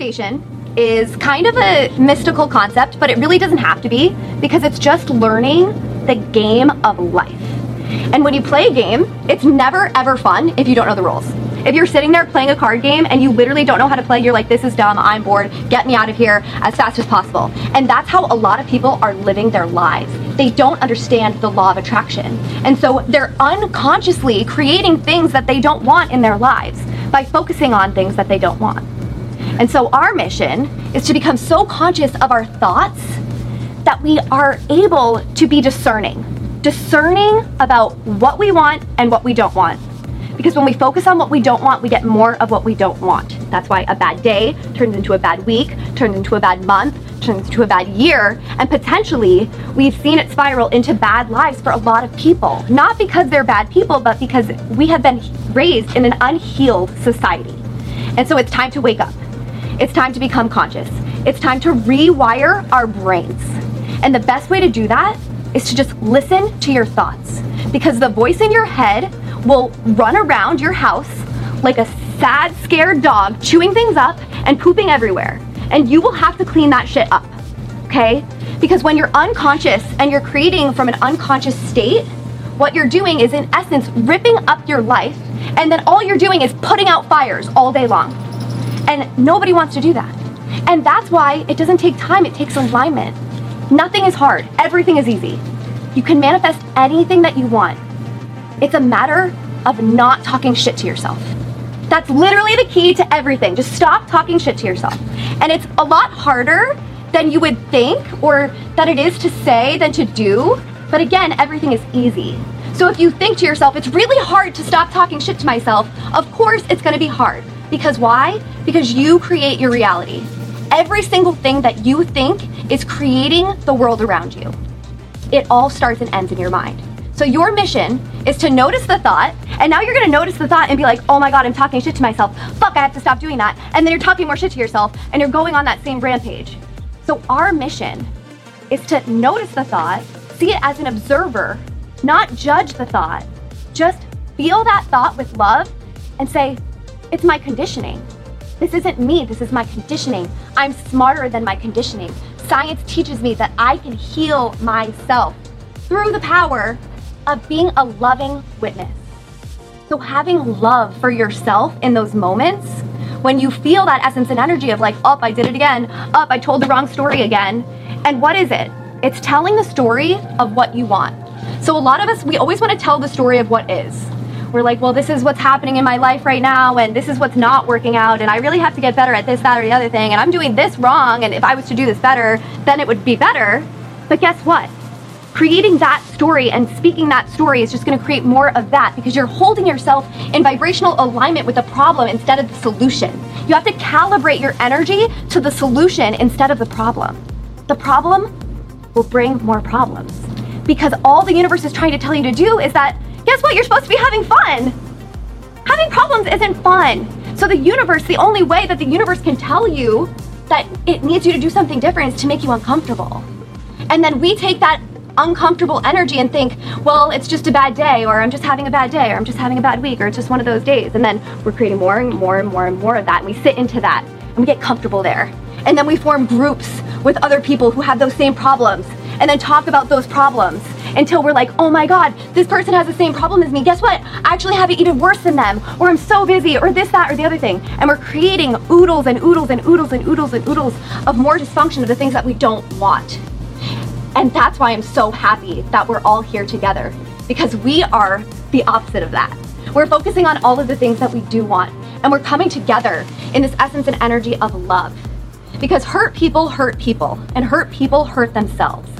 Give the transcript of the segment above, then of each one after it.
Manifestation is kind of a mystical concept, but it really doesn't have to be because it's just learning the game of life. And when you play a game, it's never ever fun if you don't know the rules. If you're sitting there playing a card game and you literally don't know how to play, you're like, this is dumb, I'm bored, get me out of here as fast as possible. And that's how a lot of people are living their lives. They don't understand the law of attraction. And so they're unconsciously creating things that they don't want in their lives by focusing on things that they don't want. And so our mission is to become so conscious of our thoughts that we are able to be discerning. Discerning about what we want and what we don't want. Because when we focus on what we don't want, we get more of what we don't want. That's why a bad day turns into a bad week, turns into a bad month, turns into a bad year, and potentially we've seen it spiral into bad lives for a lot of people. Not because they're bad people, but because we have been raised in an unhealed society. And so it's time to wake up. It's time to become conscious. It's time to rewire our brains. And the best way to do that is to just listen to your thoughts. Because the voice in your head will run around your house like a sad, scared dog, chewing things up and pooping everywhere. And you will have to clean that shit up, okay? Because when you're unconscious and you're creating from an unconscious state, what you're doing is, in essence, ripping up your life, and then all you're doing is putting out fires all day long. And nobody wants to do that. And that's why it doesn't take time, it takes alignment. Nothing is hard, everything is easy. You can manifest anything that you want. It's a matter of not talking shit to yourself. That's literally the key to everything. Just stop talking shit to yourself. And it's a lot harder than you would think or that it is to say than to do. But again, everything is easy. So if you think to yourself, it's really hard to stop talking shit to myself, of course it's gonna be hard. Because why? Because you create your reality. Every single thing that you think is creating the world around you. It all starts and ends in your mind. So your mission is to notice the thought, and now you're gonna notice the thought and be like, oh my god, I'm talking shit to myself. Fuck, I have to stop doing that. And then you're talking more shit to yourself, and you're going on that same rampage. So our mission is to notice the thought, see it as an observer, not judge the thought. Just feel that thought with love and say, it's my conditioning. This isn't me, this is my conditioning. I'm smarter than my conditioning. Science teaches me that I can heal myself through the power of being a loving witness. So, having love for yourself in those moments, when you feel that essence and energy of like, up, I did it again, up, I told the wrong story again. And what is it? It's telling the story of what you want. So, a lot of us, we always want to tell the story of what is. We're like, well, this is what's happening in my life right now, and this is what's not working out, and I really have to get better at this, that, or the other thing, and I'm doing this wrong, and if I was to do this better, then it would be better. But guess what? creating that story and speaking that story is just going to create more of that because you're holding yourself in vibrational alignment with the problem instead of the solution. You have to calibrate your energy to the solution instead of the problem. The problem will bring more problems because all the universe is trying to tell you to do is that guess what? You're supposed to be having fun. Having problems isn't fun. So the universe, the only way that the universe can tell you that it needs you to do something different is to make you uncomfortable. And then we take that uncomfortable energy and think, well, it's just a bad day, or I'm just having a bad day, or I'm just having a bad week, or it's just one of those days. And then we're creating more and more and more and more of that. And we sit into that and we get comfortable there. And then we form groups with other people who have those same problems and then talk about those problems until we're like, oh my God, this person has the same problem as me. Guess what? I actually have it even worse than them, or I'm so busy, or this, that, or the other thing. And we're creating oodles and oodles and oodles and oodles and oodles of more dysfunction of the things that we don't want. And that's why I'm so happy that we're all here together because we are the opposite of that. We're focusing on all of the things that we do want and we're coming together in this essence and energy of love. Because hurt people hurt people and hurt people hurt themselves.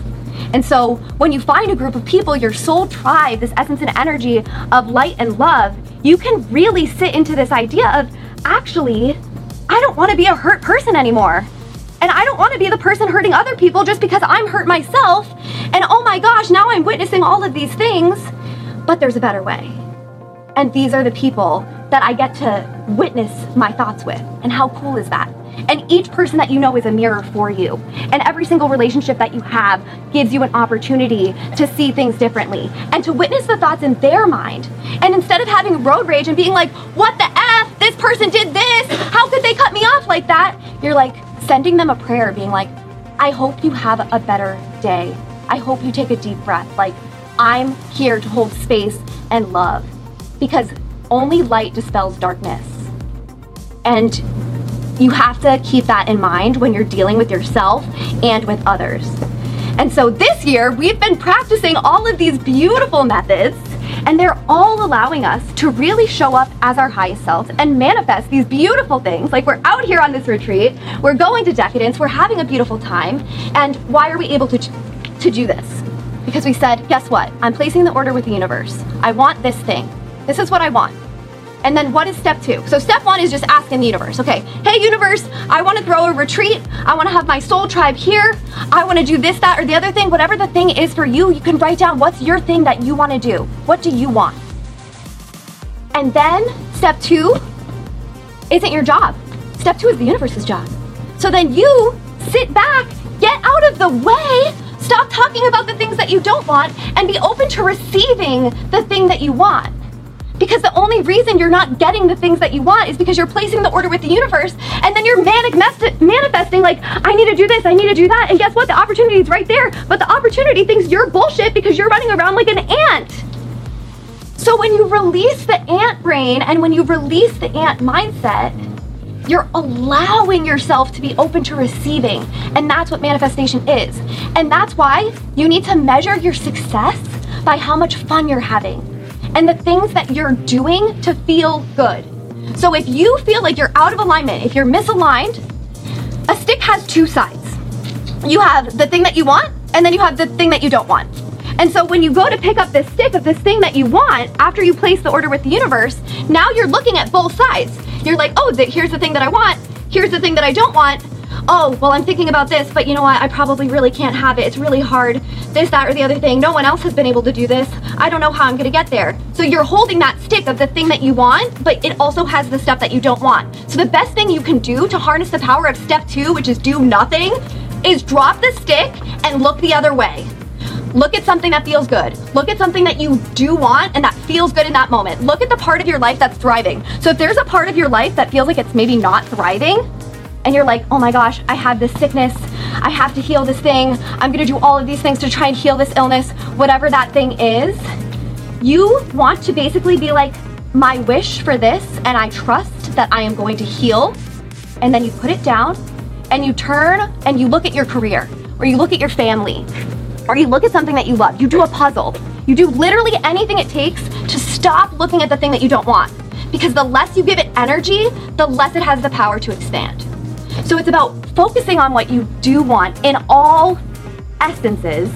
And so when you find a group of people, your soul tribe, this essence and energy of light and love, you can really sit into this idea of actually, I don't want to be a hurt person anymore. And I don't want to be the person hurting other people just because I'm hurt myself. And oh my gosh, now I'm witnessing all of these things. But there's a better way. And these are the people that I get to witness my thoughts with. And how cool is that? And each person that you know is a mirror for you. And every single relationship that you have gives you an opportunity to see things differently and to witness the thoughts in their mind. And instead of having road rage and being like, what the F? this person did this. How could they cut me off like that? You're like sending them a prayer, being like, I hope you have a better day. I hope you take a deep breath. Like, I'm here to hold space and love because only light dispels darkness. And you have to keep that in mind when you're dealing with yourself and with others. And so this year, we've been practicing all of these beautiful methods, and they're all allowing us to really show up as our highest selves and manifest these beautiful things. Like we're out here on this retreat, we're going to decadence, we're having a beautiful time. And why are we able to, to do this? Because we said, guess what? I'm placing the order with the universe. I want this thing. This is what I want. And then what is step two? So step one is just asking the universe, okay, hey universe, I want to throw a retreat. I want to have my soul tribe here. I want to do this, that, or the other thing. Whatever the thing is for you, you can write down what's your thing that you want to do. What do you want? And then step two isn't your job. Step two is the universe's job. So then you sit back, get out of the way, stop talking about the things that you don't want, and be open to receiving the thing that you want. Because the only reason you're not getting the things that you want is because you're placing the order with the universe and then you're manifesting like, I need to do this, I need to do that. And guess what? The opportunity is right there. But the opportunity thinks you're bullshit because you're running around like an ant. So when you release the ant brain and when you release the ant mindset, you're allowing yourself to be open to receiving. And that's what manifestation is. And that's why you need to measure your success by how much fun you're having and the things that you're doing to feel good. So if you feel like you're out of alignment, if you're misaligned, a stick has two sides. You have the thing that you want, and then you have the thing that you don't want. And so when you go to pick up this stick of this thing that you want, after you place the order with the universe, now you're looking at both sides. You're like, oh, here's the thing that I want, here's the thing that I don't want, oh, well, I'm thinking about this, but you know what? I probably really can't have it. It's really hard. This, that, or the other thing. No one else has been able to do this. I don't know how I'm gonna get there. So you're holding that stick of the thing that you want, but it also has the stuff that you don't want. So the best thing you can do to harness the power of step two, which is do nothing, is drop the stick and look the other way. Look at something that feels good. Look at something that you do want and that feels good in that moment. Look at the part of your life that's thriving. So if there's a part of your life that feels like it's maybe not thriving, and you're like, oh my gosh, I have this sickness. I have to heal this thing. I'm gonna do all of these things to try and heal this illness, whatever that thing is. You want to basically be like, my wish for this, and I trust that I am going to heal. And then you put it down and you turn and you look at your career, or you look at your family, or you look at something that you love. You do a puzzle. You do literally anything it takes to stop looking at the thing that you don't want. Because the less you give it energy, the less it has the power to expand. So it's about focusing on what you do want in all essences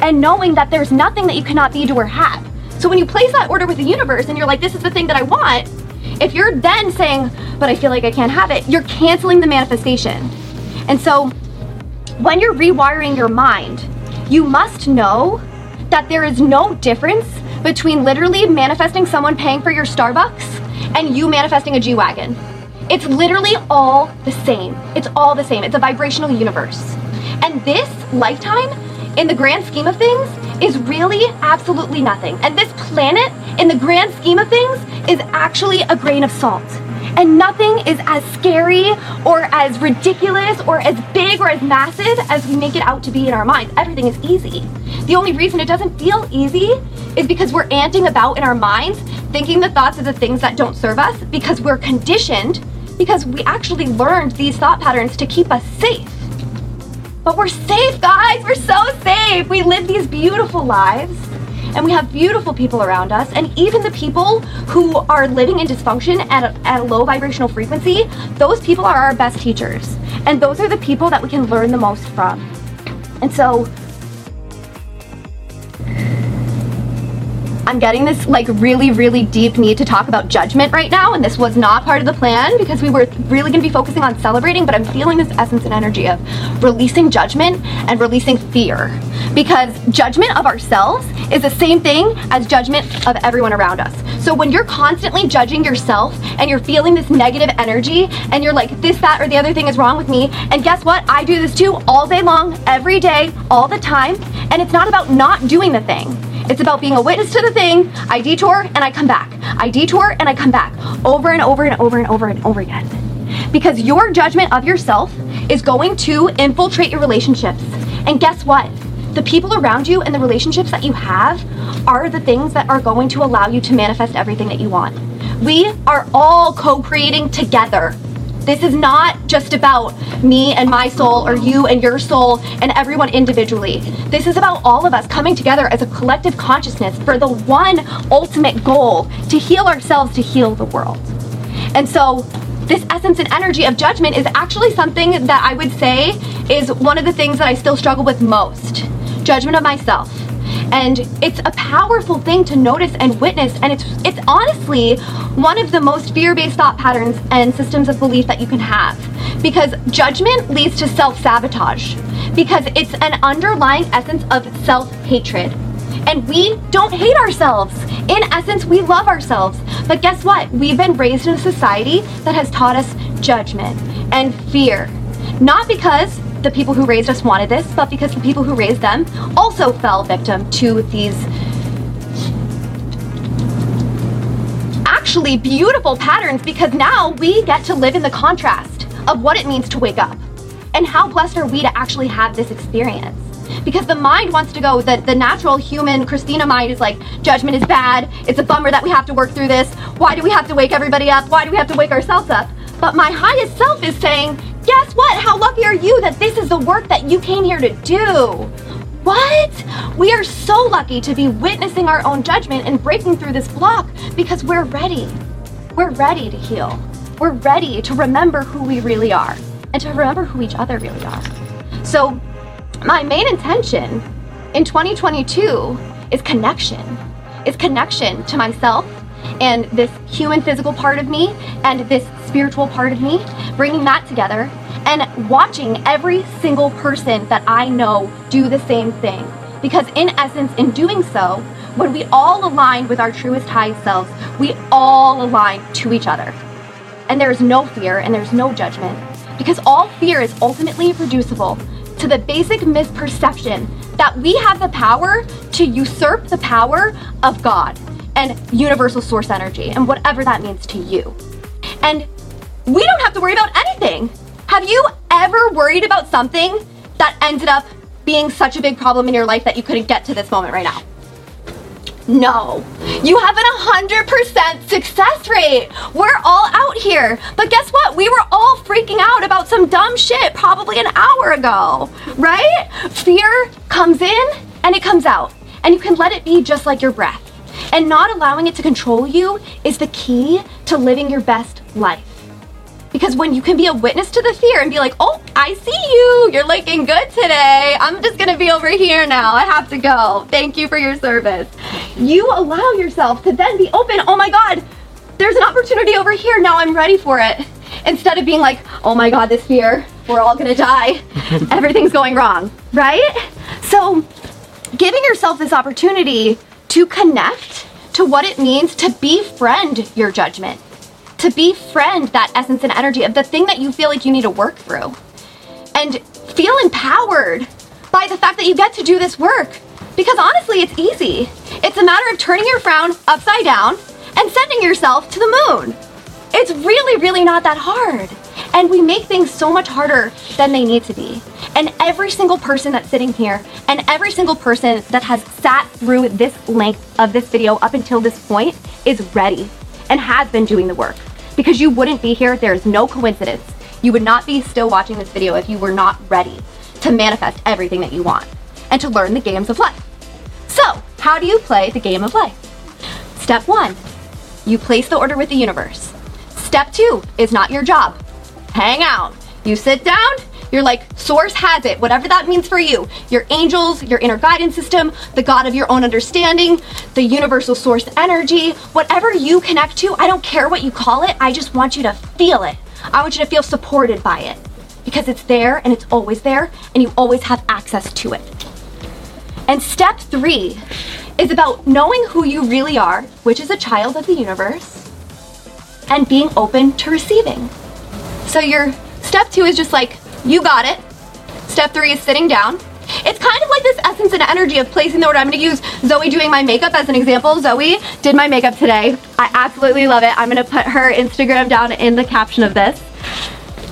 and knowing that there's nothing that you cannot be, do, or have. So when you place that order with the universe and you're like, this is the thing that I want, if you're then saying, but I feel like I can't have it, you're canceling the manifestation. And so when you're rewiring your mind, you must know that there is no difference between literally manifesting someone paying for your Starbucks and you manifesting a G Wagon. It's literally all the same. It's all the same. It's a vibrational universe. And this lifetime, in the grand scheme of things, is really absolutely nothing. And this planet, in the grand scheme of things, is actually a grain of salt. And nothing is as scary or as ridiculous or as big or as massive as we make it out to be in our minds. Everything is easy. The only reason it doesn't feel easy is because we're anting about in our minds, thinking the thoughts of the things that don't serve us because we're conditioned because we actually learned these thought patterns to keep us safe. But we're safe, guys. We're so safe. We live these beautiful lives and we have beautiful people around us. And even the people who are living in dysfunction at a, at a low vibrational frequency, those people are our best teachers. And those are the people that we can learn the most from. And so I'm getting this like really, really deep need to talk about judgment right now, and this was not part of the plan because we were really gonna be focusing on celebrating, but I'm feeling this essence and energy of releasing judgment and releasing fear. Because judgment of ourselves is the same thing as judgment of everyone around us. So when you're constantly judging yourself and you're feeling this negative energy and you're like, this, that, or the other thing is wrong with me, and guess what? I do this too all day long, every day, all the time, and it's not about not doing the thing. It's about being a witness to the thing. I detour and I come back. I detour and I come back over and over and over and over and over again. Because your judgment of yourself is going to infiltrate your relationships. And guess what? The people around you and the relationships that you have are the things that are going to allow you to manifest everything that you want. We are all co creating together. This is not just about me and my soul or you and your soul and everyone individually. This is about all of us coming together as a collective consciousness for the one ultimate goal to heal ourselves, to heal the world. And so, this essence and energy of judgment is actually something that I would say is one of the things that I still struggle with most judgment of myself. And it's a powerful thing to notice and witness. And it's it's honestly one of the most fear-based thought patterns and systems of belief that you can have. Because judgment leads to self-sabotage. Because it's an underlying essence of self-hatred. And we don't hate ourselves. In essence, we love ourselves. But guess what? We've been raised in a society that has taught us judgment and fear. Not because the people who raised us wanted this, but because the people who raised them also fell victim to these actually beautiful patterns because now we get to live in the contrast of what it means to wake up. And how blessed are we to actually have this experience? Because the mind wants to go, the, the natural human Christina mind is like, judgment is bad. It's a bummer that we have to work through this. Why do we have to wake everybody up? Why do we have to wake ourselves up? But my highest self is saying, guess what? How lucky are you that this is the work that you came here to do? What? We are so lucky to be witnessing our own judgment and breaking through this block because we're ready. We're ready to heal. We're ready to remember who we really are and to remember who each other really are. So, my main intention in 2022 is connection. Is connection to myself and this human physical part of me and this spiritual part of me, bringing that together and watching every single person that I know do the same thing. Because, in essence, in doing so, when we all align with our truest, highest selves, we all align to each other. And there is no fear and there's no judgment. Because all fear is ultimately reducible to the basic misperception that we have the power to usurp the power of God and universal source energy and whatever that means to you. And we don't have to worry about anything. Have you ever worried about something that ended up being such a big problem in your life that you couldn't get to this moment right now? No. You have an 100% success rate. We're all out here. But guess what? We were all freaking out about some dumb shit probably an hour ago, right? Fear comes in and it comes out. And you can let it be just like your breath. And not allowing it to control you is the key to living your best life. Because when you can be a witness to the fear and be like, oh, I see you, you're looking good today. I'm just gonna be over here now. I have to go. Thank you for your service. You allow yourself to then be open. Oh my God, there's an opportunity over here. Now I'm ready for it. Instead of being like, oh my God, this fear, we're all gonna die. Everything's going wrong, right? So, giving yourself this opportunity to connect to what it means to befriend your judgment, to befriend that essence and energy of the thing that you feel like you need to work through, and feel empowered by the fact that you get to do this work. Because honestly, it's easy. It's a matter of turning your frown upside down and sending yourself to the moon. It's really, really not that hard. And we make things so much harder than they need to be. And every single person that's sitting here and every single person that has sat through this length of this video up until this point is ready and has been doing the work. Because you wouldn't be here, there's no coincidence. You would not be still watching this video if you were not ready to manifest everything that you want and to learn the games of life. So, how do you play the game of life? Step one, you place the order with the universe. Step two is not your job. Hang out. You sit down, you're like, source has it, whatever that means for you. Your angels, your inner guidance system, the God of your own understanding, the universal source energy, whatever you connect to, I don't care what you call it, I just want you to feel it. I want you to feel supported by it because it's there and it's always there and you always have access to it. And step three is about knowing who you really are, which is a child of the universe and being open to receiving. So your step two is just like, you got it. Step three is sitting down. It's kind of like this essence and energy of placing the order. I'm gonna use Zoe doing my makeup as an example. Zoe did my makeup today. I absolutely love it. I'm gonna put her Instagram down in the caption of this.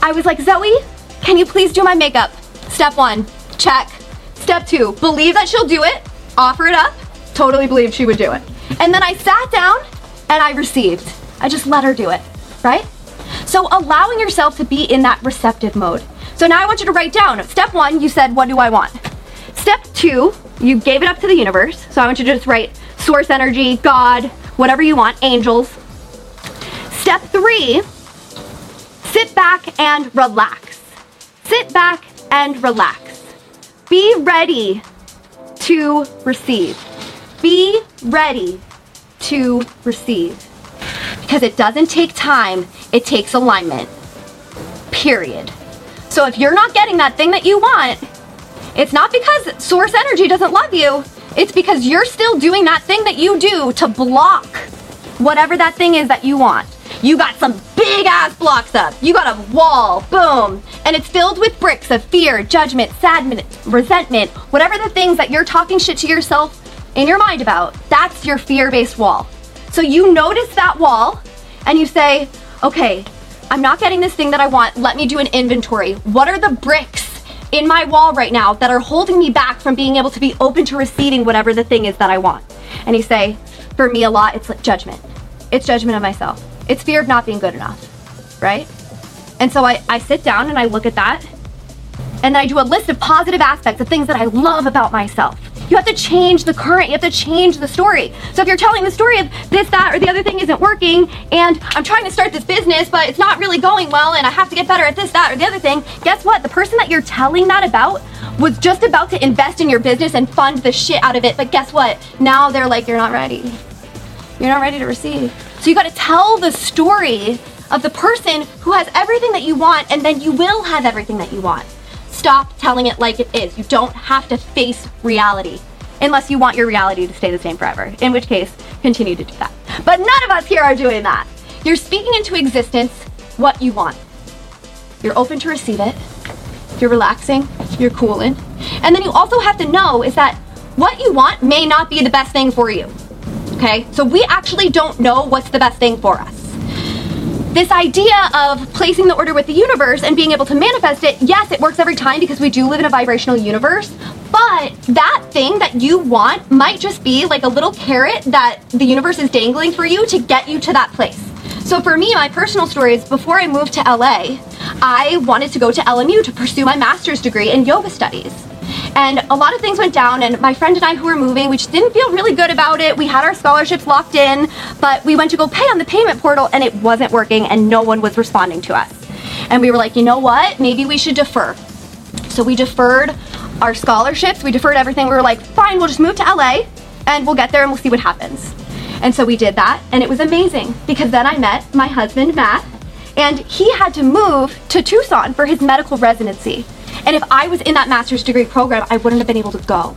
I was like, Zoe, can you please do my makeup? Step one, check. Step two, believe that she'll do it, offer it up, totally believe she would do it. And then I sat down and I received. I just let her do it, right? So allowing yourself to be in that receptive mode. So now I want you to write down. Step one, you said, What do I want? Step two, you gave it up to the universe. So I want you to just write source energy, God, whatever you want, angels. Step three, sit back and relax. Sit back and relax. Be ready to receive. Be ready to receive. Because it doesn't take time, it takes alignment. Period. So if you're not getting that thing that you want, it's not because source energy doesn't love you, it's because you're still doing that thing that you do to block whatever that thing is that you want. You got some big ass blocks up. You got a wall, boom, and it's filled with bricks of fear, judgment, sadness, resentment, whatever the things that you're talking shit to yourself in your mind about. That's your fear based wall. So you notice that wall and you say, okay, I'm not getting this thing that I want. Let me do an inventory. What are the bricks in my wall right now that are holding me back from being able to be open to receiving whatever the thing is that I want? And you say, for me, a lot, it's like judgment. It's judgment of myself. It's fear of not being good enough, right? And so I, I sit down and I look at that and then I do a list of positive aspects of things that I love about myself. You have to change the current, you have to change the story. So if you're telling the story of this, that, or the other thing isn't working, and I'm trying to start this business, but it's not really going well, and I have to get better at this, that, or the other thing, guess what? The person that you're telling that about was just about to invest in your business and fund the shit out of it, but guess what? Now they're like, you're not ready. You're not ready to receive. So you gotta tell the story of the person who has everything that you want, and then you will have everything that you want stop telling it like it is. You don't have to face reality unless you want your reality to stay the same forever, in which case, continue to do that. But none of us here are doing that. You're speaking into existence what you want. You're open to receive it. You're relaxing. You're cooling. And then you also have to know is that what you want may not be the best thing for you. Okay? So we actually don't know what's the best thing for us this idea of placing the order with the universe and being able to manifest it, yes, it works every time because we do live in a vibrational universe. But that thing that you want might just be like a little carrot that the universe is dangling for you to get you to that place. So for me, my personal story is before I moved to LA, I wanted to go to LMU to pursue my master's degree in yoga studies. And a lot of things went down, and my friend and I who were moving, we just didn't feel really good about it. We had our scholarships locked in, but we went to go pay on the payment portal, and it wasn't working, and no one was responding to us. And we were like, you know what? Maybe we should defer. So we deferred our scholarships, we deferred everything. We were like, fine, we'll just move to LA, and we'll get there and we'll see what happens. And so we did that, and it was amazing because then I met my husband, Matt, and he had to move to Tucson for his medical residency. And if I was in that master's degree program, I wouldn't have been able to go.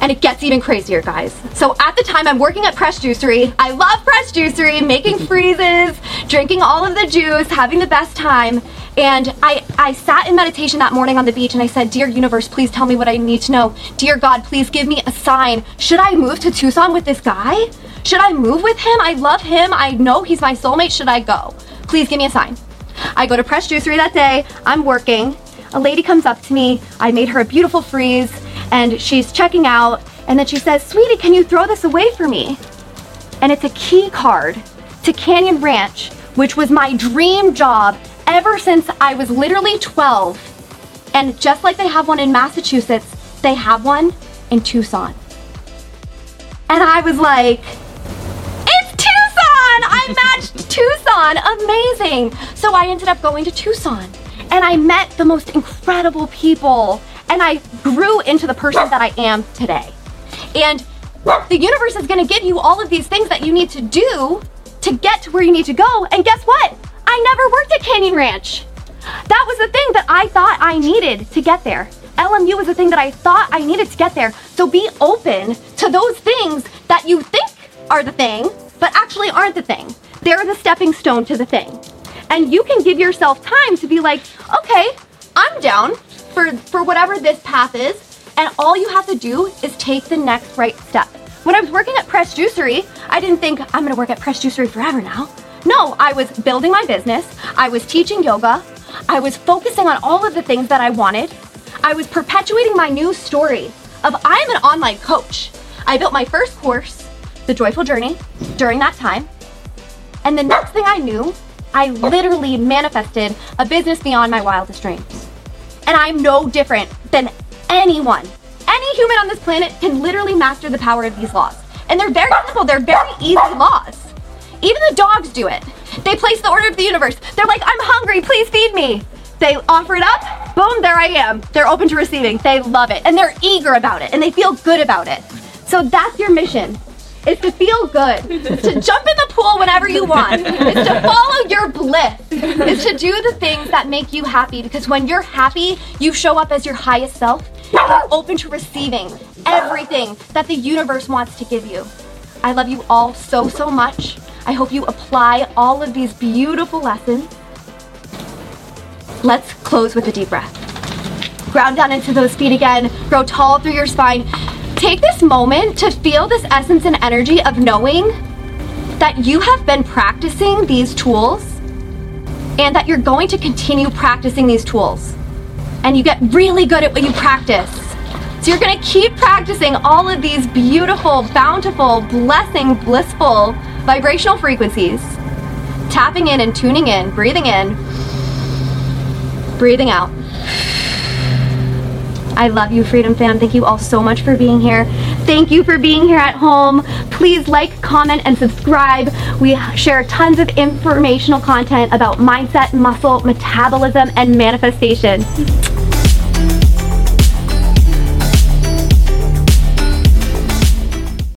And it gets even crazier, guys. So at the time, I'm working at Press Juicery. I love Press Juicery, making freezes, drinking all of the juice, having the best time. And I, I sat in meditation that morning on the beach and I said, Dear universe, please tell me what I need to know. Dear God, please give me a sign. Should I move to Tucson with this guy? Should I move with him? I love him. I know he's my soulmate. Should I go? Please give me a sign. I go to Press Juicery that day. I'm working a lady comes up to me. I made her a beautiful freeze and she's checking out. And then she says, Sweetie, can you throw this away for me? And it's a key card to Canyon Ranch, which was my dream job ever since I was literally 12. And just like they have one in Massachusetts, they have one in Tucson. And I was like, it's Tucson! I matched Tucson! Amazing! So I ended up going to Tucson and I met the most incredible people and I grew into the person that I am today. And the universe is going to give you all of these things that you need to do to get to where you need to go. And guess what? I never worked at Canyon Ranch. That was the thing that I thought I needed to get there. LMU was the thing that I thought I needed to get there. So be open to those things that you think are the thing, but actually aren't the thing. They're the stepping stone to the thing. And you can give yourself time to be like, okay, I'm down for, for whatever this path is. And all you have to do is take the next right step. When I was working at Press Juicery, I didn't think I'm gonna work at Press Juicery forever now. No, I was building my business, I was teaching yoga, I was focusing on all of the things that I wanted. I was perpetuating my new story of I'm an online coach. I built my first course, The Joyful Journey, during that time. And the next thing I knew, I literally manifested a business beyond my wildest dreams. And I'm no different than anyone. Any human on this planet can literally master the power of these laws. And they're very simple, they're very easy laws. Even the dogs do it. They place the order of the universe. They're like, I'm hungry, please feed me. They offer it up, boom, there I am. They're open to receiving. They love it and they're eager about it and they feel good about it. So that's your mission. Is to feel good, to jump in the pool whenever you want, is to follow your bliss, is to do the things that make you happy because when you're happy, you show up as your highest self and you're open to receiving everything that the universe wants to give you. I love you all so, so much. I hope you apply all of these beautiful lessons. Let's close with a deep breath. Ground down into those feet again, grow tall through your spine. Take this moment to feel this essence and energy of knowing that you have been practicing these tools and that you're going to continue practicing these tools. And you get really good at what you practice. So you're gonna keep practicing all of these beautiful, bountiful, blessing, blissful vibrational frequencies, tapping in and tuning in, breathing in, breathing out. I love you, Freedom Fam. Thank you all so much for being here. Thank you for being here at home. Please like, comment, and subscribe. We share tons of informational content about mindset, muscle, metabolism, and manifestation.